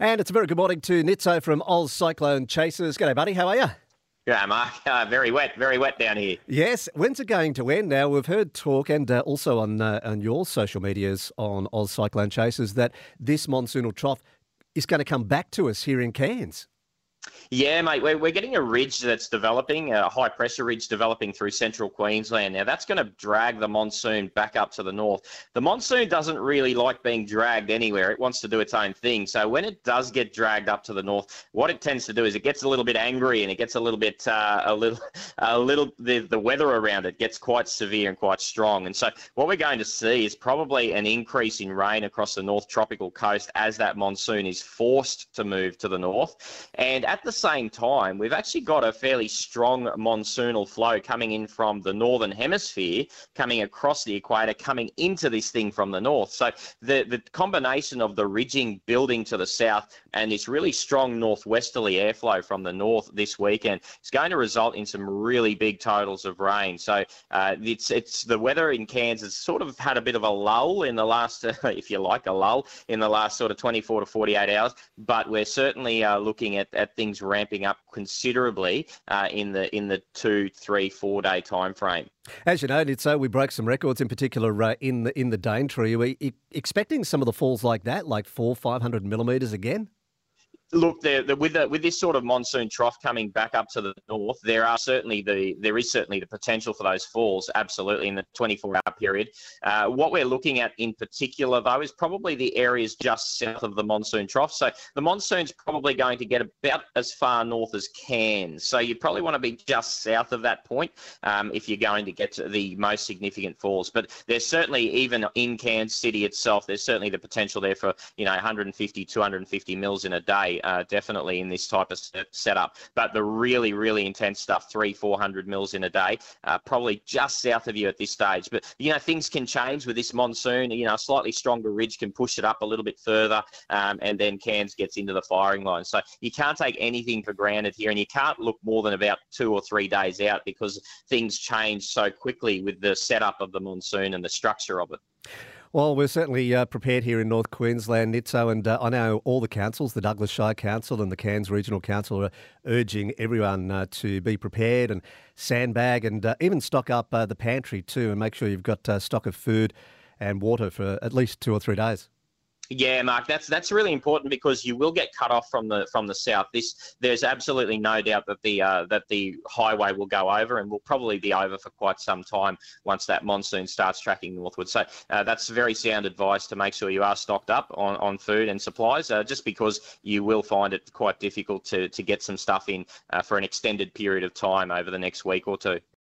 And it's a very good morning to Nitzo from Oz Cyclone Chasers. G'day, buddy. How are you? Yeah, Mark. Uh, very wet, very wet down here. Yes. When's it going to end? Now we've heard talk, and uh, also on uh, on your social medias on Oz Cyclone Chasers, that this monsoonal trough is going to come back to us here in Cairns. Yeah, mate, we're, we're getting a ridge that's developing, a high pressure ridge developing through central Queensland. Now, that's going to drag the monsoon back up to the north. The monsoon doesn't really like being dragged anywhere, it wants to do its own thing. So, when it does get dragged up to the north, what it tends to do is it gets a little bit angry and it gets a little bit, uh, a little, a little, the, the weather around it gets quite severe and quite strong. And so, what we're going to see is probably an increase in rain across the north tropical coast as that monsoon is forced to move to the north. And at the same time, we've actually got a fairly strong monsoonal flow coming in from the northern hemisphere, coming across the equator, coming into this thing from the north. So the, the combination of the ridging building to the south and this really strong northwesterly airflow from the north this weekend is going to result in some really big totals of rain. So uh, it's it's the weather in Cairns sort of had a bit of a lull in the last, uh, if you like, a lull in the last sort of 24 to 48 hours. But we're certainly uh, looking at, at things ramping up considerably uh, in the in the two, three, four day time frame. As you know, so we broke some records, in particular uh, in the in the Daintree. Are we expecting some of the falls like that, like four, five hundred millimetres again? Look, with the, with this sort of monsoon trough coming back up to the north, there are certainly the there is certainly the potential for those falls. Absolutely, in the 24-hour period. Uh, what we're looking at in particular, though, is probably the areas just south of the monsoon trough. So the monsoon's probably going to get about as far north as Cairns. So you probably want to be just south of that point um, if you're going to get to the most significant falls. But there's certainly even in Cairns City itself, there's certainly the potential there for you know 150, 250 mils in a day uh, definitely in this type of setup. But the really, really intense stuff, three, 400 mils in a day, uh, probably just south of you at this stage. But, you know, things can change with this monsoon. You know, a slightly stronger ridge can push it up a little bit further, um, and then Cairns gets into the firing line. So you can't take anything for granted here, and you can't look more than about two or three days out because things change so quickly with the setup of the monsoon and the structure of it. Well, we're certainly uh, prepared here in North Queensland, Nitzo, and uh, I know all the councils, the Douglas Shire Council and the Cairns Regional Council, are urging everyone uh, to be prepared and sandbag and uh, even stock up uh, the pantry too and make sure you've got uh, stock of food and water for at least two or three days. Yeah, Mark, that's that's really important because you will get cut off from the from the south. This there's absolutely no doubt that the uh, that the highway will go over and will probably be over for quite some time once that monsoon starts tracking northward. So uh, that's very sound advice to make sure you are stocked up on, on food and supplies, uh, just because you will find it quite difficult to to get some stuff in uh, for an extended period of time over the next week or two.